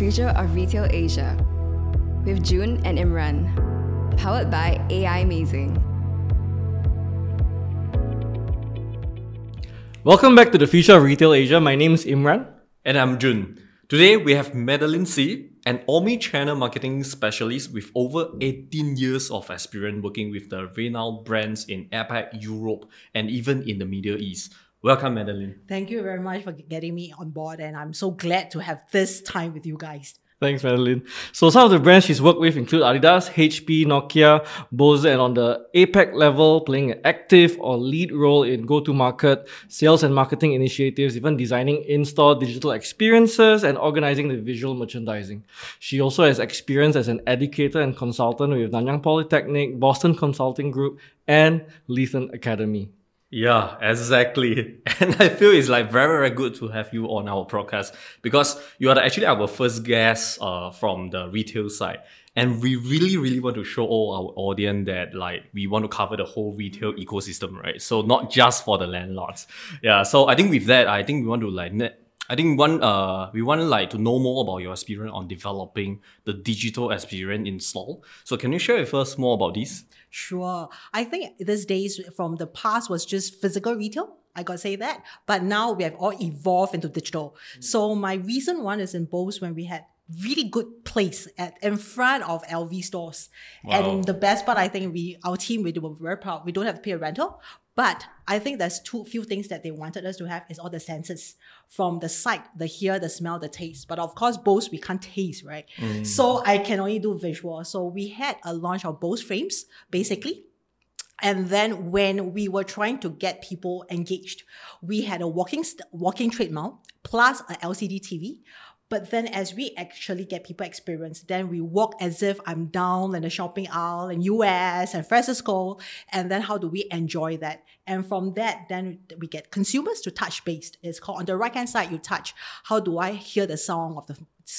future of retail Asia with Jun and Imran, powered by Aimazing. Welcome back to the future of retail Asia. My name is Imran. And I'm Jun. Today we have Madalene See, an omni-channel marketing specialist with over 18 years of experience working with the renowned brands in APAC, Europe, and even in the Middle East. Welcome, Madalene. Thank you very much for getting me on board, and I'm so glad to have this time with you guys. Thanks, Madalene. So some of the brands she's worked with include Adidas, HP, Nokia, Bose, and on the APAC level, playing an active or lead role in go-to-market, sales and marketing initiatives, even designing in-store digital experiences and organizing the visual merchandising. She also has experience as an educator and consultant with Nanyang Polytechnic, Boston Consulting Group, and Lithan Academy. Yeah, exactly. And I feel it's like very, very good to have you on our podcast because you are actually our first guest uh, from the retail side. And we really, really want to show all our audience that like we want to cover the whole retail ecosystem, right? So not just for the landlords. Yeah. So I think with that, I think we want to like I think one uh we want like to know more about your experience on developing the digital experience in store. So can you share with us more about this? Sure. I think these days from the past was just physical retail. I gotta say that. But now we have all evolved into digital. Mm. So my recent one is in Bose when we had really good place at in front of LV stores. Wow. And the best part, I think we our team we were very proud. We don't have to pay a rental, but I think there's two few things that they wanted us to have is all the senses from the sight, the hear, the smell, the taste. But of course, Bose we can't taste, right? Mm. So I can only do visual. So we had a launch of Bose frames, basically. And then when we were trying to get people engaged, we had a walking st- walking treadmill plus a LCD TV but then as we actually get people experience, then we walk as if I'm down in the shopping aisle in US and Francisco. And then how do we enjoy that? And from that, then we get consumers to touch based. It's called on the right hand side, you touch. How do I hear the sound of the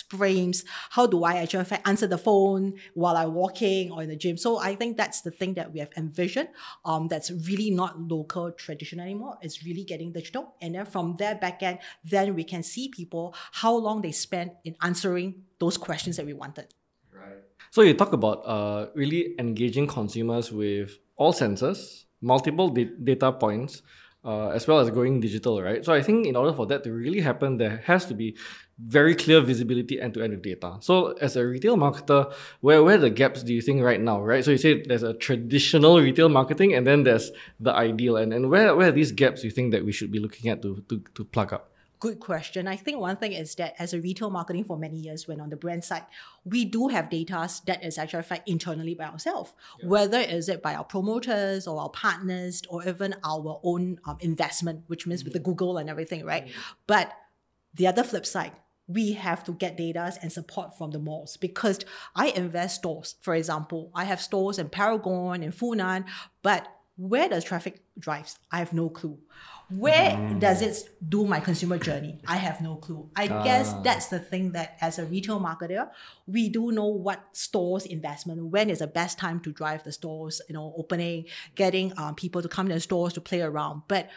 frames? How do I actually answer the phone while I'm walking or in the gym? So I think that's the thing that we have envisioned. Um, that's really not local tradition anymore. It's really getting digital. And then from there back end, then we can see people how long they spend in answering those questions that we wanted. Right. So you talk about uh, really engaging consumers with all senses, multiple da- data points, uh, as well as going digital, right? So I think in order for that to really happen, there has to be very clear visibility end to end with data. So as a retail marketer, where where the gaps do you think right now, right? So you say there's a traditional retail marketing and then there's the ideal, and, and where where are these gaps you think that we should be looking at to to, to plug up? Good question. I think one thing is that as a retail marketing for many years, when on the brand side, we do have data that is actually fact internally by ourselves, yeah. whether is it by our promoters or our partners or even our own um, investment, which means mm-hmm. with the Google and everything, right? Mm-hmm. But the other flip side, we have to get data and support from the malls because I invest stores. For example, I have stores in Paragon and Funan, but where does traffic drives? I have no clue. Where mm. does it do my consumer journey? I have no clue. I ah. guess that's the thing that as a retail marketer, we do know what stores investment, when is the best time to drive the stores, you know, opening, getting um, people to come to the stores to play around. But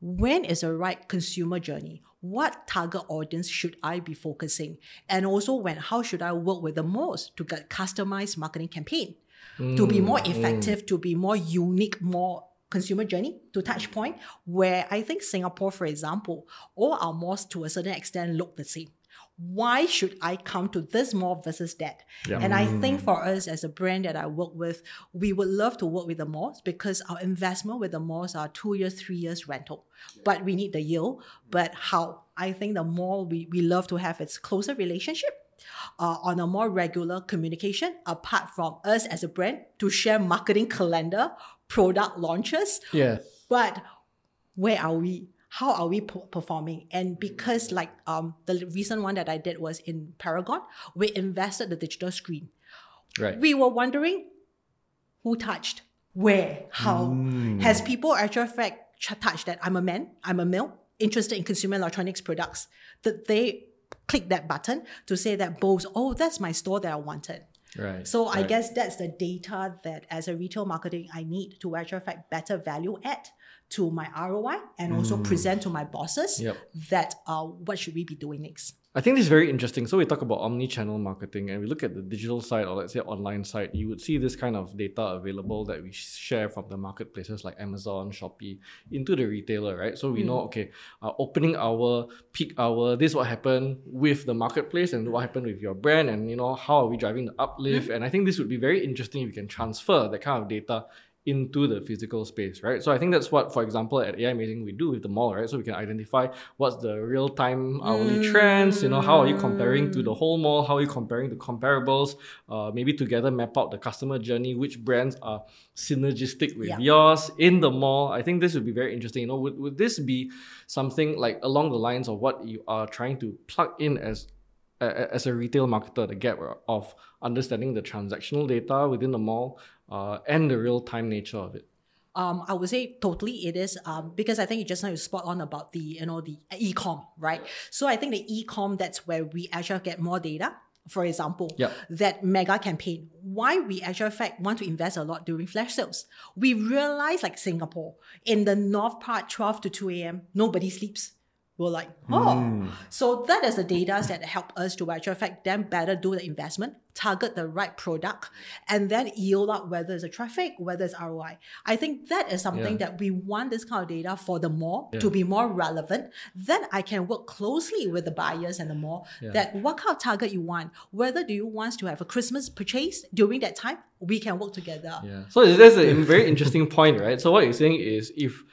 when is the right consumer journey? What target audience should I be focusing? And also when how should I work with the most to get customized marketing campaign? Mm, to be more mm, effective, mm. to be more unique, more consumer journey to touch mm. point where I think Singapore, for example, all our malls to a certain extent look the same. Why should I come to this mall versus that? Yeah. And I think mm. for us as a brand that I work with, we would love to work with the malls because our investment with the malls are two years, three years rental. But we need the yield. But how? I think the mall we, we love to have its closer relationship uh, on a more regular communication apart from us as a brand to share marketing calendar product launches. Yeah. But where are we? How are we performing? And because like um the recent one that I did was in Paragon, we invested the digital screen. Right. We were wondering who touched, where, how. Mm. Has people actually fact touched that I'm a man, I'm a male, interested in consumer electronics products, that they click that button to say that Bose, oh, that's my store that I wanted. Right. So I guess that's the data that as a retail marketing I need to actually affect better value add to my ROI and mm. also present to my bosses yep. that uh, what should we be doing next. I think this is very interesting. So we talk about omni-channel marketing and we look at the digital side or let's say online side, you would see this kind of data available that we share from the marketplaces like Amazon, Shopee into the retailer, right? So we know, okay, uh, opening hour, peak hour, this is what happened with the marketplace and what happened with your brand and you know, how are we driving the uplift? And I think this would be very interesting if you can transfer that kind of data into the physical space, right? So I think that's what, for example, at Aimazing we do with the mall, right? So we can identify what's the real time hourly trends, you know, how are you comparing to the whole mall, how are you comparing to comparables, uh, maybe together map out the customer journey, which brands are synergistic with Yeah. yours in the mall. I think this would be very interesting. You know, would, would this be something like along the lines of what you are trying to plug in as as a retail marketer, the gap of understanding the transactional data within the mall uh, and the real time nature of it. um, I would say totally it is um, because I think you just now you spot on about the you know the e-com right. So I think the e-com that's where we actually get more data. For example, Yep. that mega campaign. Why we actually fact want to invest a lot during flash sales. We realize like Singapore in the north part, twelve to two a.m. Nobody sleeps. We're like, oh, so that is the data that help us to actually in fact then better do the investment, target the right product, and then yield out whether it's a traffic, whether it's ROI. I think that is something Yeah. that we want this kind of data for the mall to be more relevant. Then I can work closely with the buyers and the mall that what kind of target you want. Whether do you want to have a Christmas purchase during that time, we can work together. Yeah. So that's a very interesting point, right? So what you're saying is if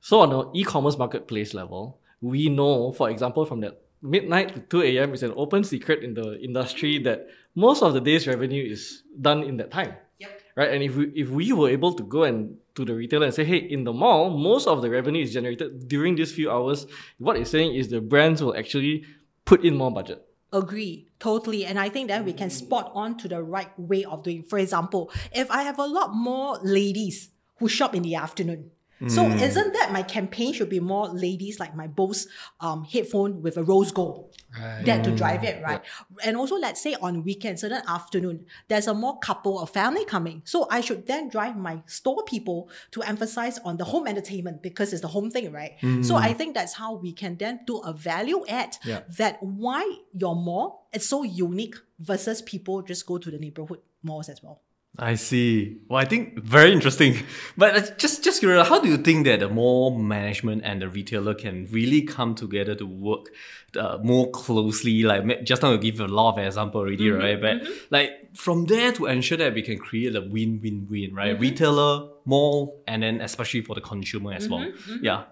so on an e-commerce marketplace level, we know, for example, from that midnight to 2 a.m. is an open secret in the industry that most of the day's revenue is done in that time. Yep. Right. And if we if we were able to go and to the retailer and say, hey, in the mall, most of the revenue is generated during these few hours, what it's saying is the brands will actually put in more budget. Agree, totally. And I think that we can spot on to the right way of doing. For example, if I have a lot more ladies who shop in the afternoon. So hmm. isn't that my campaign should be more ladies like my Bose um, headphone with a rose gold? That to hmm. drive it, right? And also let's say on weekends, certain afternoon, there's a more couple or family coming. So I should then drive my store people to emphasize on the home entertainment because it's the home thing, right? Hmm. So I think that's how we can then do a value add Yeah. that why your mall is so unique versus people just go to the neighborhood malls as well. I see. Well, I think very interesting. But uh, just just curious, how do you think that the mall management and the retailer can really come together to work uh, more closely? Like just now you give a lot of example already, mm-hmm, right? But mm-hmm. like from there to ensure that we can create a win-win-win, right? Mm-hmm. Retailer, mall, and then especially for the consumer as well. Yeah.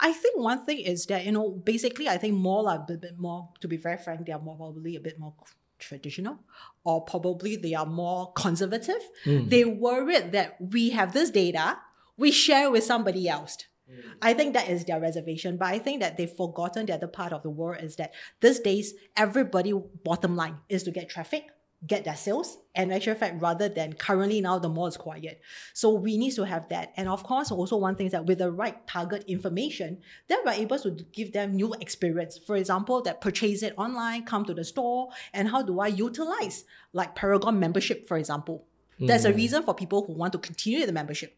I think one thing is that, you know, basically, I think mall are a bit, bit more, to be very frank, they are more probably a bit more traditional or probably they are more conservative. Hmm. They worried that we have this data, we share with somebody else. Hmm. I think that is their reservation, but I think that they've forgotten the other part of the world is that these days everybody bottom line is to get traffic, get their sales, and actual fact rather than currently now the mall is quiet. So we need to have that. And of course, also one thing is that with the right target information, then we're able to give them new experience. For example, that purchase it online, come to the store, and how do I utilize like Paragon membership, for example. There's a mm. reason for people who want to continue the membership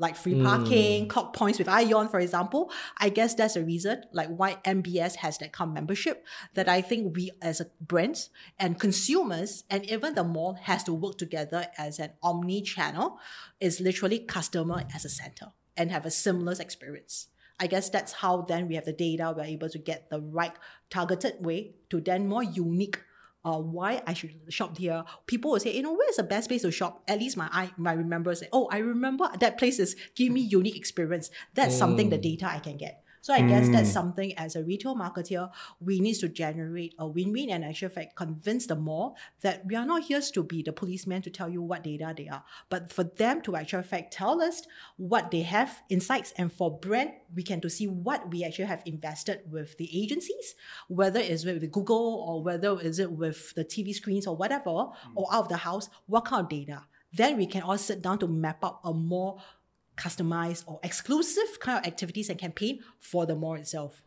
like free hmm. parking, clock points with Ion, for example. I guess that's a reason, like why MBS has that kind of membership that I think we as a brands and consumers and even the mall has to work together as an omni-channel is literally customer as a center and have a seamless experience. I guess that's how then we have the data, we're able to get the right targeted way to then more unique uh, why I should shop here. People will say, you know, where's the best place to shop? At least my I my remember say, oh, I remember that place is give me unique experience. That's something the data I can get. So I guess that's mm. something as a retail marketer, we need to generate a win-win and actually fact convince the mall that we are not here to be the policeman to tell you what data they are, but for them to actually fact tell us what they have insights and for brand, we can to see what we actually have invested with the agencies, whether it's with Google or whether is it with the TV screens or whatever, or mm. out of the house, what kind of data. Then we can all sit down to map out a more customized or exclusive kind of activities and campaign for the mall itself.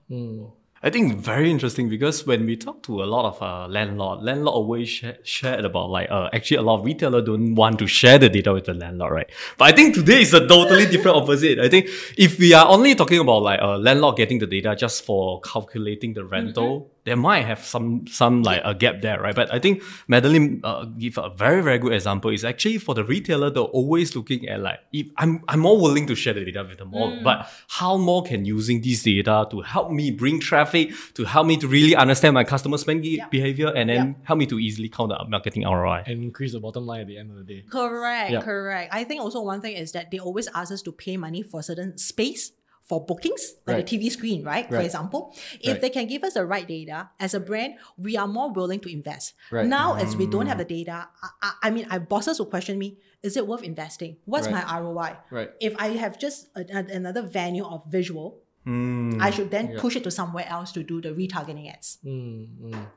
I think very interesting because when we talk to a lot of uh, landlord, landlord always share, shared about like uh, actually a lot of retailer don't want to share the data with the landlord, right? But I think today is a totally different opposite. I think if we are only talking about like a landlord getting the data just for calculating the rental there might have some some like a gap there, right? But I think Madalene uh, give a very very good example. Is actually for the retailer, they're always looking at like if I'm I'm more willing to share the data with the mall, Mm. but how more can using this data to help me bring traffic, to help me to really understand my customer spending Yeah. behavior, and then Yeah. help me to easily count the marketing ROI. and increase the bottom line at the end of the day. Correct, Yeah. correct. I think also one thing is that they always ask us to pay money for certain space for bookings, like Right. the TV screen, right? For example, if Right. they can give us the right data as a brand, we are more willing to invest. Right. Now, as we don't have the data, I, I, I mean, our bosses will question me: Is it worth investing? What's Right. my ROI? Right. If I have just a, a- another venue of visual, Hmm. I should then Yeah. push it to somewhere else to do the retargeting ads. Mm, mm.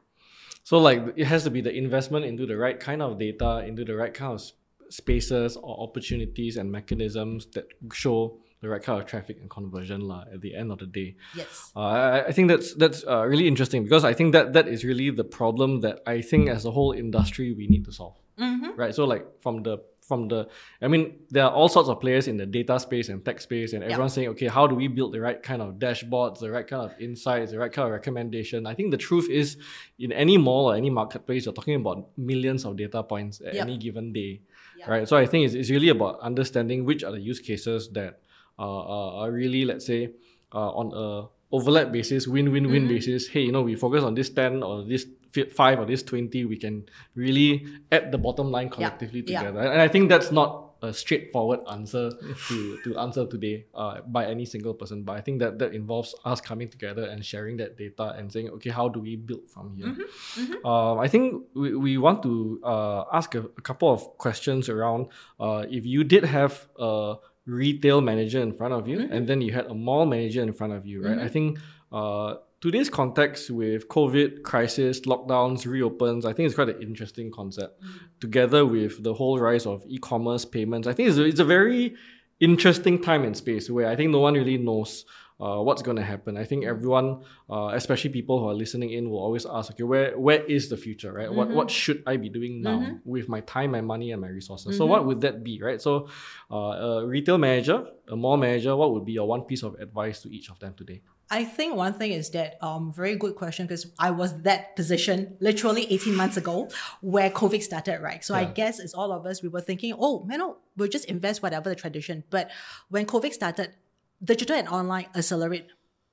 So like it has to be the investment into the right kind of data, into the right kind of spaces or opportunities and mechanisms that show the right kind of traffic and conversion lah, at the end of the day. Yes. Uh, I, I think that's that's uh, really interesting because I think that that is really the problem that I think as a whole industry we need to solve. Mm-hmm. Right. So like from the from the I mean there are all sorts of players in the data space and tech space and everyone's saying okay how do we build the right kind of dashboards the right kind of insights the right kind of recommendation I think the truth is in any mall or any marketplace you're talking about millions of data points at Yep. any given day Yep. right so I think it's, it's really about understanding which are the use cases that uh, are, are really let's say uh, on a overlap basis win win Mm-hmm. win basis hey you know we focus on this 10 or this 5 or this 20 we can really add the bottom line collectively Yeah. together and I think that's not a straightforward answer to, to answer today uh, by any single person but I think that that involves us coming together and sharing that data and saying okay how do we build from here Mm-hmm. um, I think we, we want to uh, ask a, a couple of questions around uh, if you did have a retail manager in front of you Mm-hmm. and then you had a mall manager in front of you, right? I think uh, today's context with COVID crisis, lockdowns, reopens, I think it's quite an interesting concept. Mm-hmm. Together with the whole rise of e-commerce payments, I think it's a, it's a very interesting time and space where I think no one really knows uh, what's going to happen. I think everyone, uh, especially people who are listening in, will always ask, okay, where where is the future, right? What what should I be doing now with my time, my money, and my resources? So what would that be, right? So, uh, a retail manager, a mall manager, what would be your one piece of advice to each of them today? I think one thing is that um very good question because I was that position literally 18 months ago where COVID started, right? So I guess it's all of us, we were thinking, oh, you know, we'll just invest whatever the tradition. But when COVID started, digital and online accelerate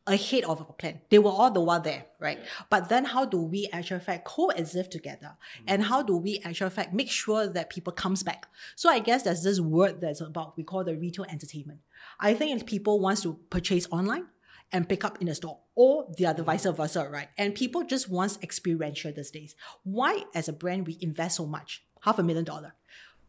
ahead of our plan. They were all the one there, right? But then how do we actually fact coexist together? Mm. And how do we actually fact make sure that people comes back? So I guess there's this word that's about we call the retail entertainment. I think if people wants to purchase online and pick up in a store or the other mm. vice versa, right? And people just wants experiential these days. Why as a brand we invest so much? Half a million dollar.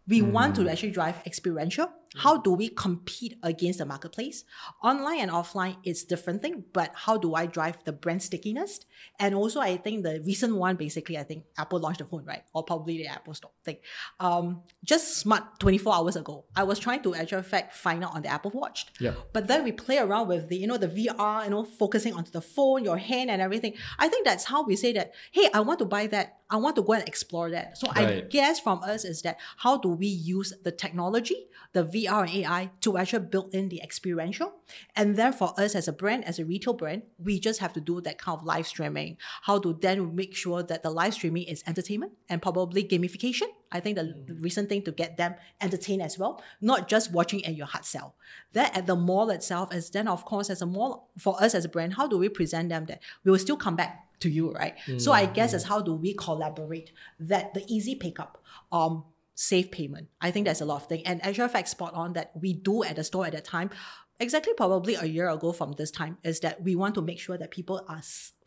We want to actually drive experiential. How do we compete against the marketplace? Online and offline is different thing, but how do I drive the brand stickiness? And also, I think the recent one, basically, I think Apple launched the phone, right? Or probably the Apple Store thing. Um, just smart 24 hours ago, I was trying to actually fact find out on the Apple Watch. Yeah. But then we play around with the, you know, the VR, you know, focusing onto the phone, your hand and everything. I think that's how we say that, hey, I want to buy that. I want to go and explore that. So I guess from us is that how do we use the technology, the VR and AI to actually build in the experiential? And then for us as a brand, as a retail brand, we just have to do that kind of live streaming. How to then make sure that the live streaming is entertainment and probably gamification. I think the, the recent thing to get them entertained as well, not just watching at your hard sell. Then at the mall itself is then of course as a mall for us as a brand, how do we present them that we will still come back to you, right? So I mm, guess is mm. how do we collaborate that the easy pickup, um, safe payment. I think there's a lot of things. And actual fact spot on that we do at the store at that time, exactly probably a year ago from this time, is that we want to make sure that people are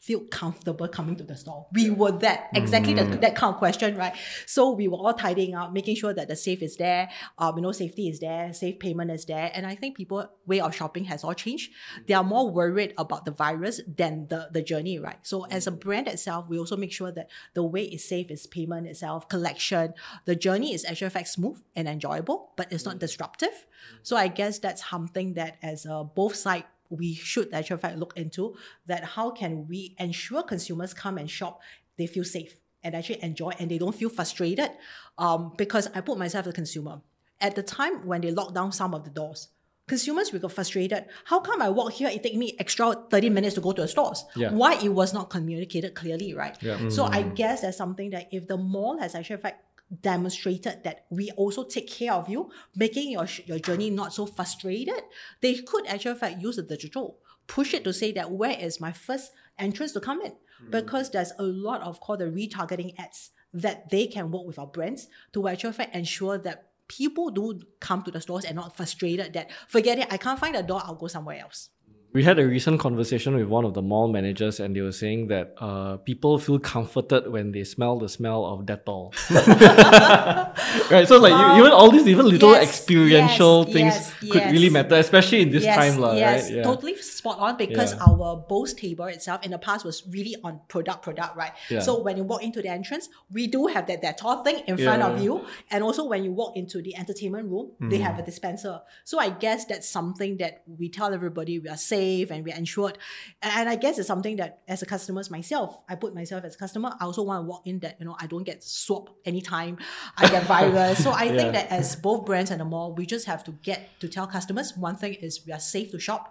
feel comfortable coming to the store. We were that exactly that, mm. that kind of question, right? So we were all tidying up, making sure that the safe is there, um, you know, safety is there, safe payment is there. And I think people way of shopping has all changed. They are more worried about the virus than the, the journey, right? So as a mm. brand itself, we also make sure that the way is safe is payment itself, collection. The journey is actually in fact smooth and enjoyable, but it's not mm. disruptive. So I guess that's something that as a both side we should actually fact look into that how can we ensure consumers come and shop, they feel safe and actually enjoy and they don't feel frustrated. Um, because I put myself as a consumer. At the time when they locked down some of the doors, consumers will get frustrated. How come I walk here, it take me extra 30 minutes to go to the stores? Yeah. Why it was not communicated clearly, right? Yeah. So I guess that's something that if the mall has actually fact demonstrated that we also take care of you, making your, your journey not so frustrated, they could actually in fact use the digital, push it to say that where is my first entrance to come in? Hmm. Because there's a lot of called the retargeting ads that they can work with our brands to actually in fact ensure that people do come to the stores and not frustrated that forget it, I can't find a door, I'll go somewhere else. We had a recent conversation with one of the mall managers, and they were saying that uh, people feel comforted when they smell the smell of Dettol. right, so like you, even all these even little Yes, experiential yes, things yes, could really matter, especially in this time, lah, yes, right? Yeah. totally spot on because Yeah. our Bose table itself in the past was really on product, product, right? Yeah. So when you walk into the entrance, we do have that Dettol thing in front of you, and also when you walk into the entertainment room, they have a dispenser. So I guess that's something that we tell everybody we are safe and we're insured, and I guess it's something that as a customer myself, I put myself as a customer, I also want to walk in that you know I don't get swapped anytime I get virus. so I Yeah. think that as both brands and the mall, we just have to get to tell customers one thing is we are safe to shop.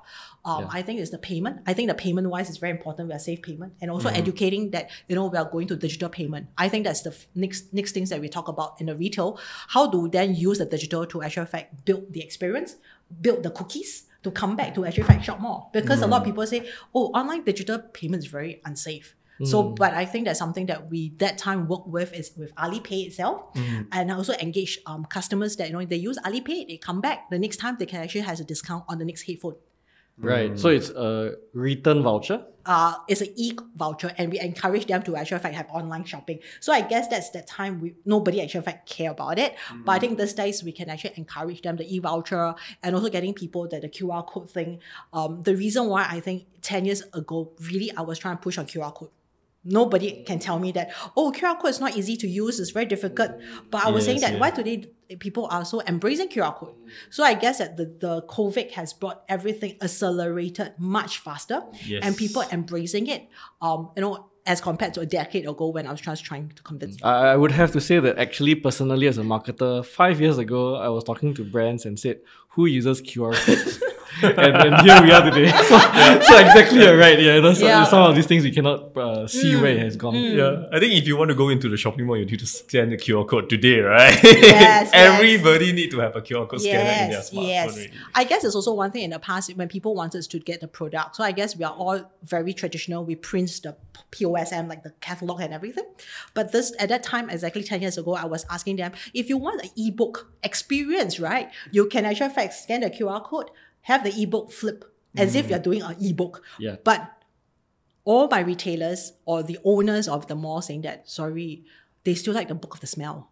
Um, Yeah. I think it's the payment. I think the payment wise is very important. We are safe payment and also Mm-hmm. educating that you know we are going to digital payment. I think that's the f- next next things that we talk about in the retail. How do we then use the digital to actually fact build the experience, build the cookies to come back to actually fact shop more because a lot of Mm. people say, oh, online digital payment is very unsafe. So, Mm. but I think that's something that we that time work with is with Alipay itself, Mm. and also engage um, customers that you know they use Alipay, they come back the next time they can actually has a discount on the next headphone. Right. So it's a return voucher. Uh, it's an e voucher, and we encourage them to actually in fact have online shopping. So I guess that's the time we nobody actually in fact care about it. But I think these days we can actually encourage them the e voucher and also getting people that the QR code thing. Um, the reason why I think ten years ago really I was trying to push on QR code. Nobody can tell me that oh QR code is not easy to use, it's very difficult. But I was saying that yeah. why today people are so embracing QR code. So I guess that the, the COVID has brought everything accelerated much faster Yes. and people embracing it. Um, you know, as compared to a decade ago when I was just trying to convince I would have to say that actually, personally, as a marketer, five years ago, I was talking to brands and said, "Who uses QR codes?" and, and here we are today. So, so exactly, you're right. Yeah, you know, so, Yeah. some of these things we cannot uh, see where it has gone. Yeah, I think if you want to go into the shopping mall, you need to scan the QR code today, right? Yes, Everybody need to have a QR code scanner in their Yes, smartphone. yes. already. I guess it's also one thing in the past when people wanted to get the product. So I guess we are all very traditional. We print the POSM, like the catalog and everything. But this at that time, exactly 10 years ago, I was asking them, if you want an ebook experience, right? You can actually in fact scan the QR code, have the ebook flip as if you're doing an ebook. Yeah. But all my retailers or the owners of the mall saying that, sorry, they still like the book of the smell.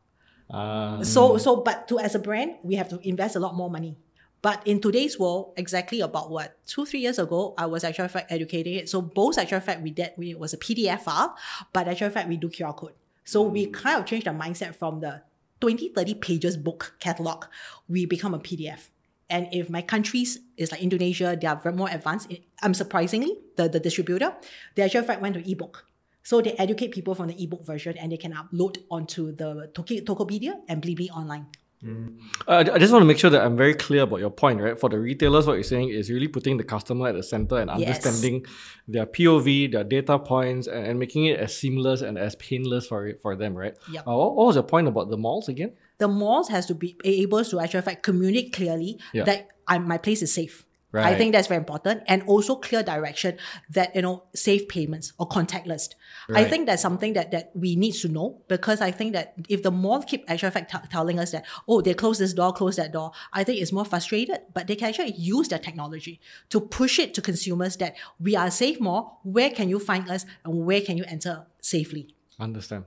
Uh, So so but to as a brand, we have to invest a lot more money. But in today's world, exactly about what two three years ago, I was actually fact educating it. So both actually fact we did we it was a PDF file, but actually fact we do QR code. So we kind of changed the mindset from the 20, 30 pages book catalog, we become a PDF. And if my countries is like Indonesia, they are very more advanced. I'm surprisingly the, the distributor, they actually went to ebook. So they educate people from the ebook version and they can upload onto the Toki- Tokopedia and Blibli online. Uh, I just want to make sure that I'm very clear about your point, right? For the retailers, what you're saying is really putting the customer at the center and Yes. understanding their POV, their data points, and, and making it as seamless and as painless for it, for them, right? Yep. Uh, what, what was your point about the malls again? The malls has to be able to actually in fact communicate clearly Yeah. that I, my place is safe. I think that's very important, and also clear direction that you know safe payments or contactless. I think that's something that that we need to know because I think that if the mall keep actually fact t- telling us that oh they close this door, close that door, I think it's more frustrated. But they can actually use their technology to push it to consumers that we are safe more. Where can you find us, and where can you enter safely? Understand.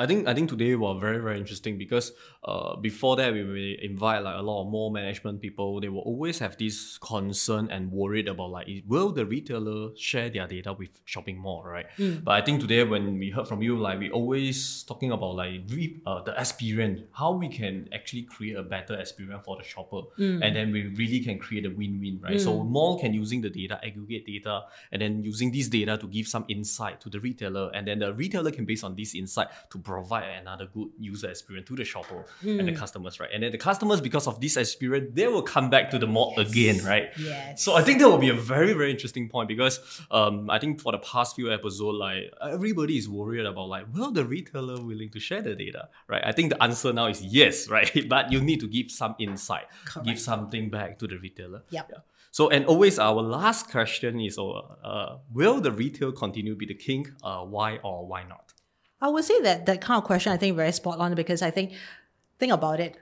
I think I think today was very very interesting because uh, before that we will invite like a lot of more management people. They will always have this concern and worried about like will the retailer share their data with shopping mall, right? But I think today when we heard from you, like we always talking about like re- uh, the experience, how we can actually create a better experience for the shopper, and then we really can create a win-win, right? So mall can using the data, aggregate data, and then using this data to give some insight to the retailer, and then the retailer can based on this insight to provide another good user experience to the shopper and the customers, right? And then the customers, because of this experience, they will come back to the mall again, right? Yes. So I think that will be a very, very interesting point because um, I think for the past few episodes, like everybody is worried about like, will the retailer willing to share the data, right? I think the answer now is yes, right? But you need to give some insight, give something back to the retailer. Yep. Yeah. So and always our last question is, uh, uh, will the retail continue to be the king? Uh, why or why not? I would say that that kind of question I think very spot on because I think think about it.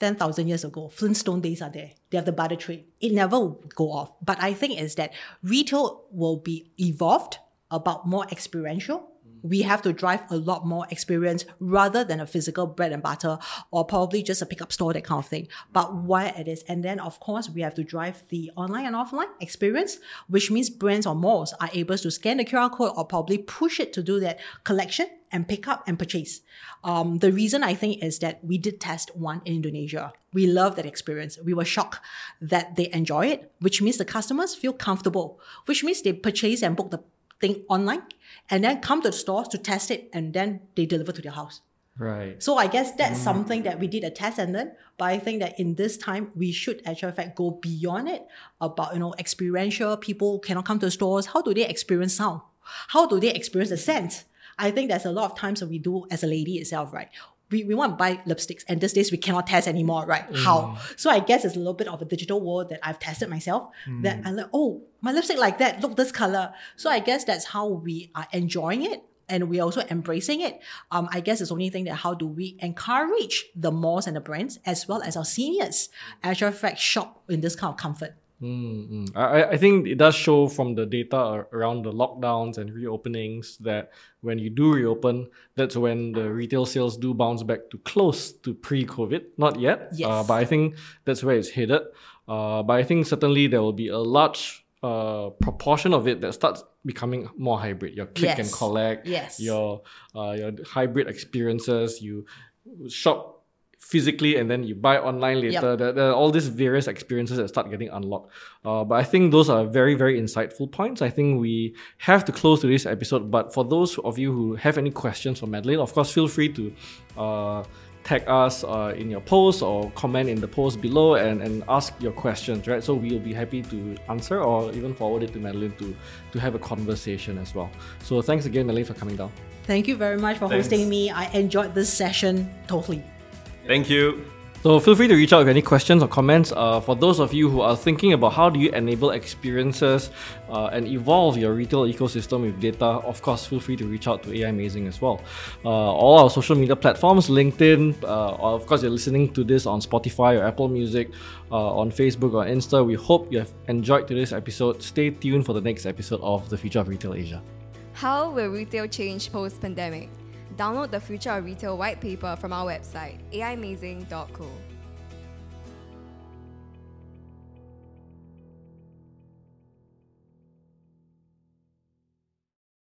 Ten thousand years ago, Flintstone days are there. They have the barter trade. It never will go off. But I think is that retail will be evolved about more experiential. We have to drive a lot more experience rather than a physical bread and butter or probably just a pickup store, that kind of thing. But why it is. And then of course we have to drive the online and offline experience, which means brands or malls are able to scan the QR code or probably push it to do that collection and pick up and purchase. Um, the reason I think is that we did test one in Indonesia. We love that experience. We were shocked that they enjoy it, which means the customers feel comfortable, which means they purchase and book the thing online and then come to the store to test it and then they deliver to their house. Right. So I guess that's mm. something that we did a test and then, but I think that in this time we should actually fact go beyond it about you know experiential. People cannot come to stores. How do they experience sound? How do they experience the scent? I think there's a lot of times that we do as a lady itself, right? We, we want to buy lipsticks and these days we cannot test anymore, right? How? So I guess it's a little bit of a digital world that I've tested myself that I'm like, oh, my lipstick like that, look this color. So I guess that's how we are enjoying it and we're also embracing it. Um, I guess it's the only thing that how do we encourage the malls and the brands as well as our seniors actually in fact shop in this kind of comfort. Mm, I, I- I think it does show from the data around the lockdowns and reopenings that when you do reopen, that's when the retail sales do bounce back to close to pre-COVID. Not yet, yes. uh, but I think that's where it's headed. Uh, but I think certainly there will be a large uh, proportion of it that starts becoming more hybrid. Your click and collect, Yes. your uh, your hybrid experiences. You shop physically and then you buy online later. There, there are all these various experiences that start getting unlocked. Uh, but I think those are very, very insightful points. I think we have to close to this episode. But for those of you who have any questions for Madalene, of course, feel free to uh, tag us uh, in your post or comment in the post below and, and ask your questions, right? So we'll be happy to answer or even forward it to Madalene to, to have a conversation as well. So thanks again, Madalene, for coming down. Thank you very much for Thanks. hosting me. I enjoyed this session totally. Thank you. So feel free to reach out with any questions or comments. Uh, for those of you who are thinking about how do you enable experiences uh, and evolve your retail ecosystem with data, of course, feel free to reach out to Aimazing as well. Uh, all our social media platforms, LinkedIn, uh, of course, you're listening to this on Spotify or Apple Music, uh, on Facebook or Insta. We hope you have enjoyed today's episode. Stay tuned for the next episode of The Future of Retail Asia. How will retail change post pandemic? Download the Future of Retail white paper from our website, aimazing.co.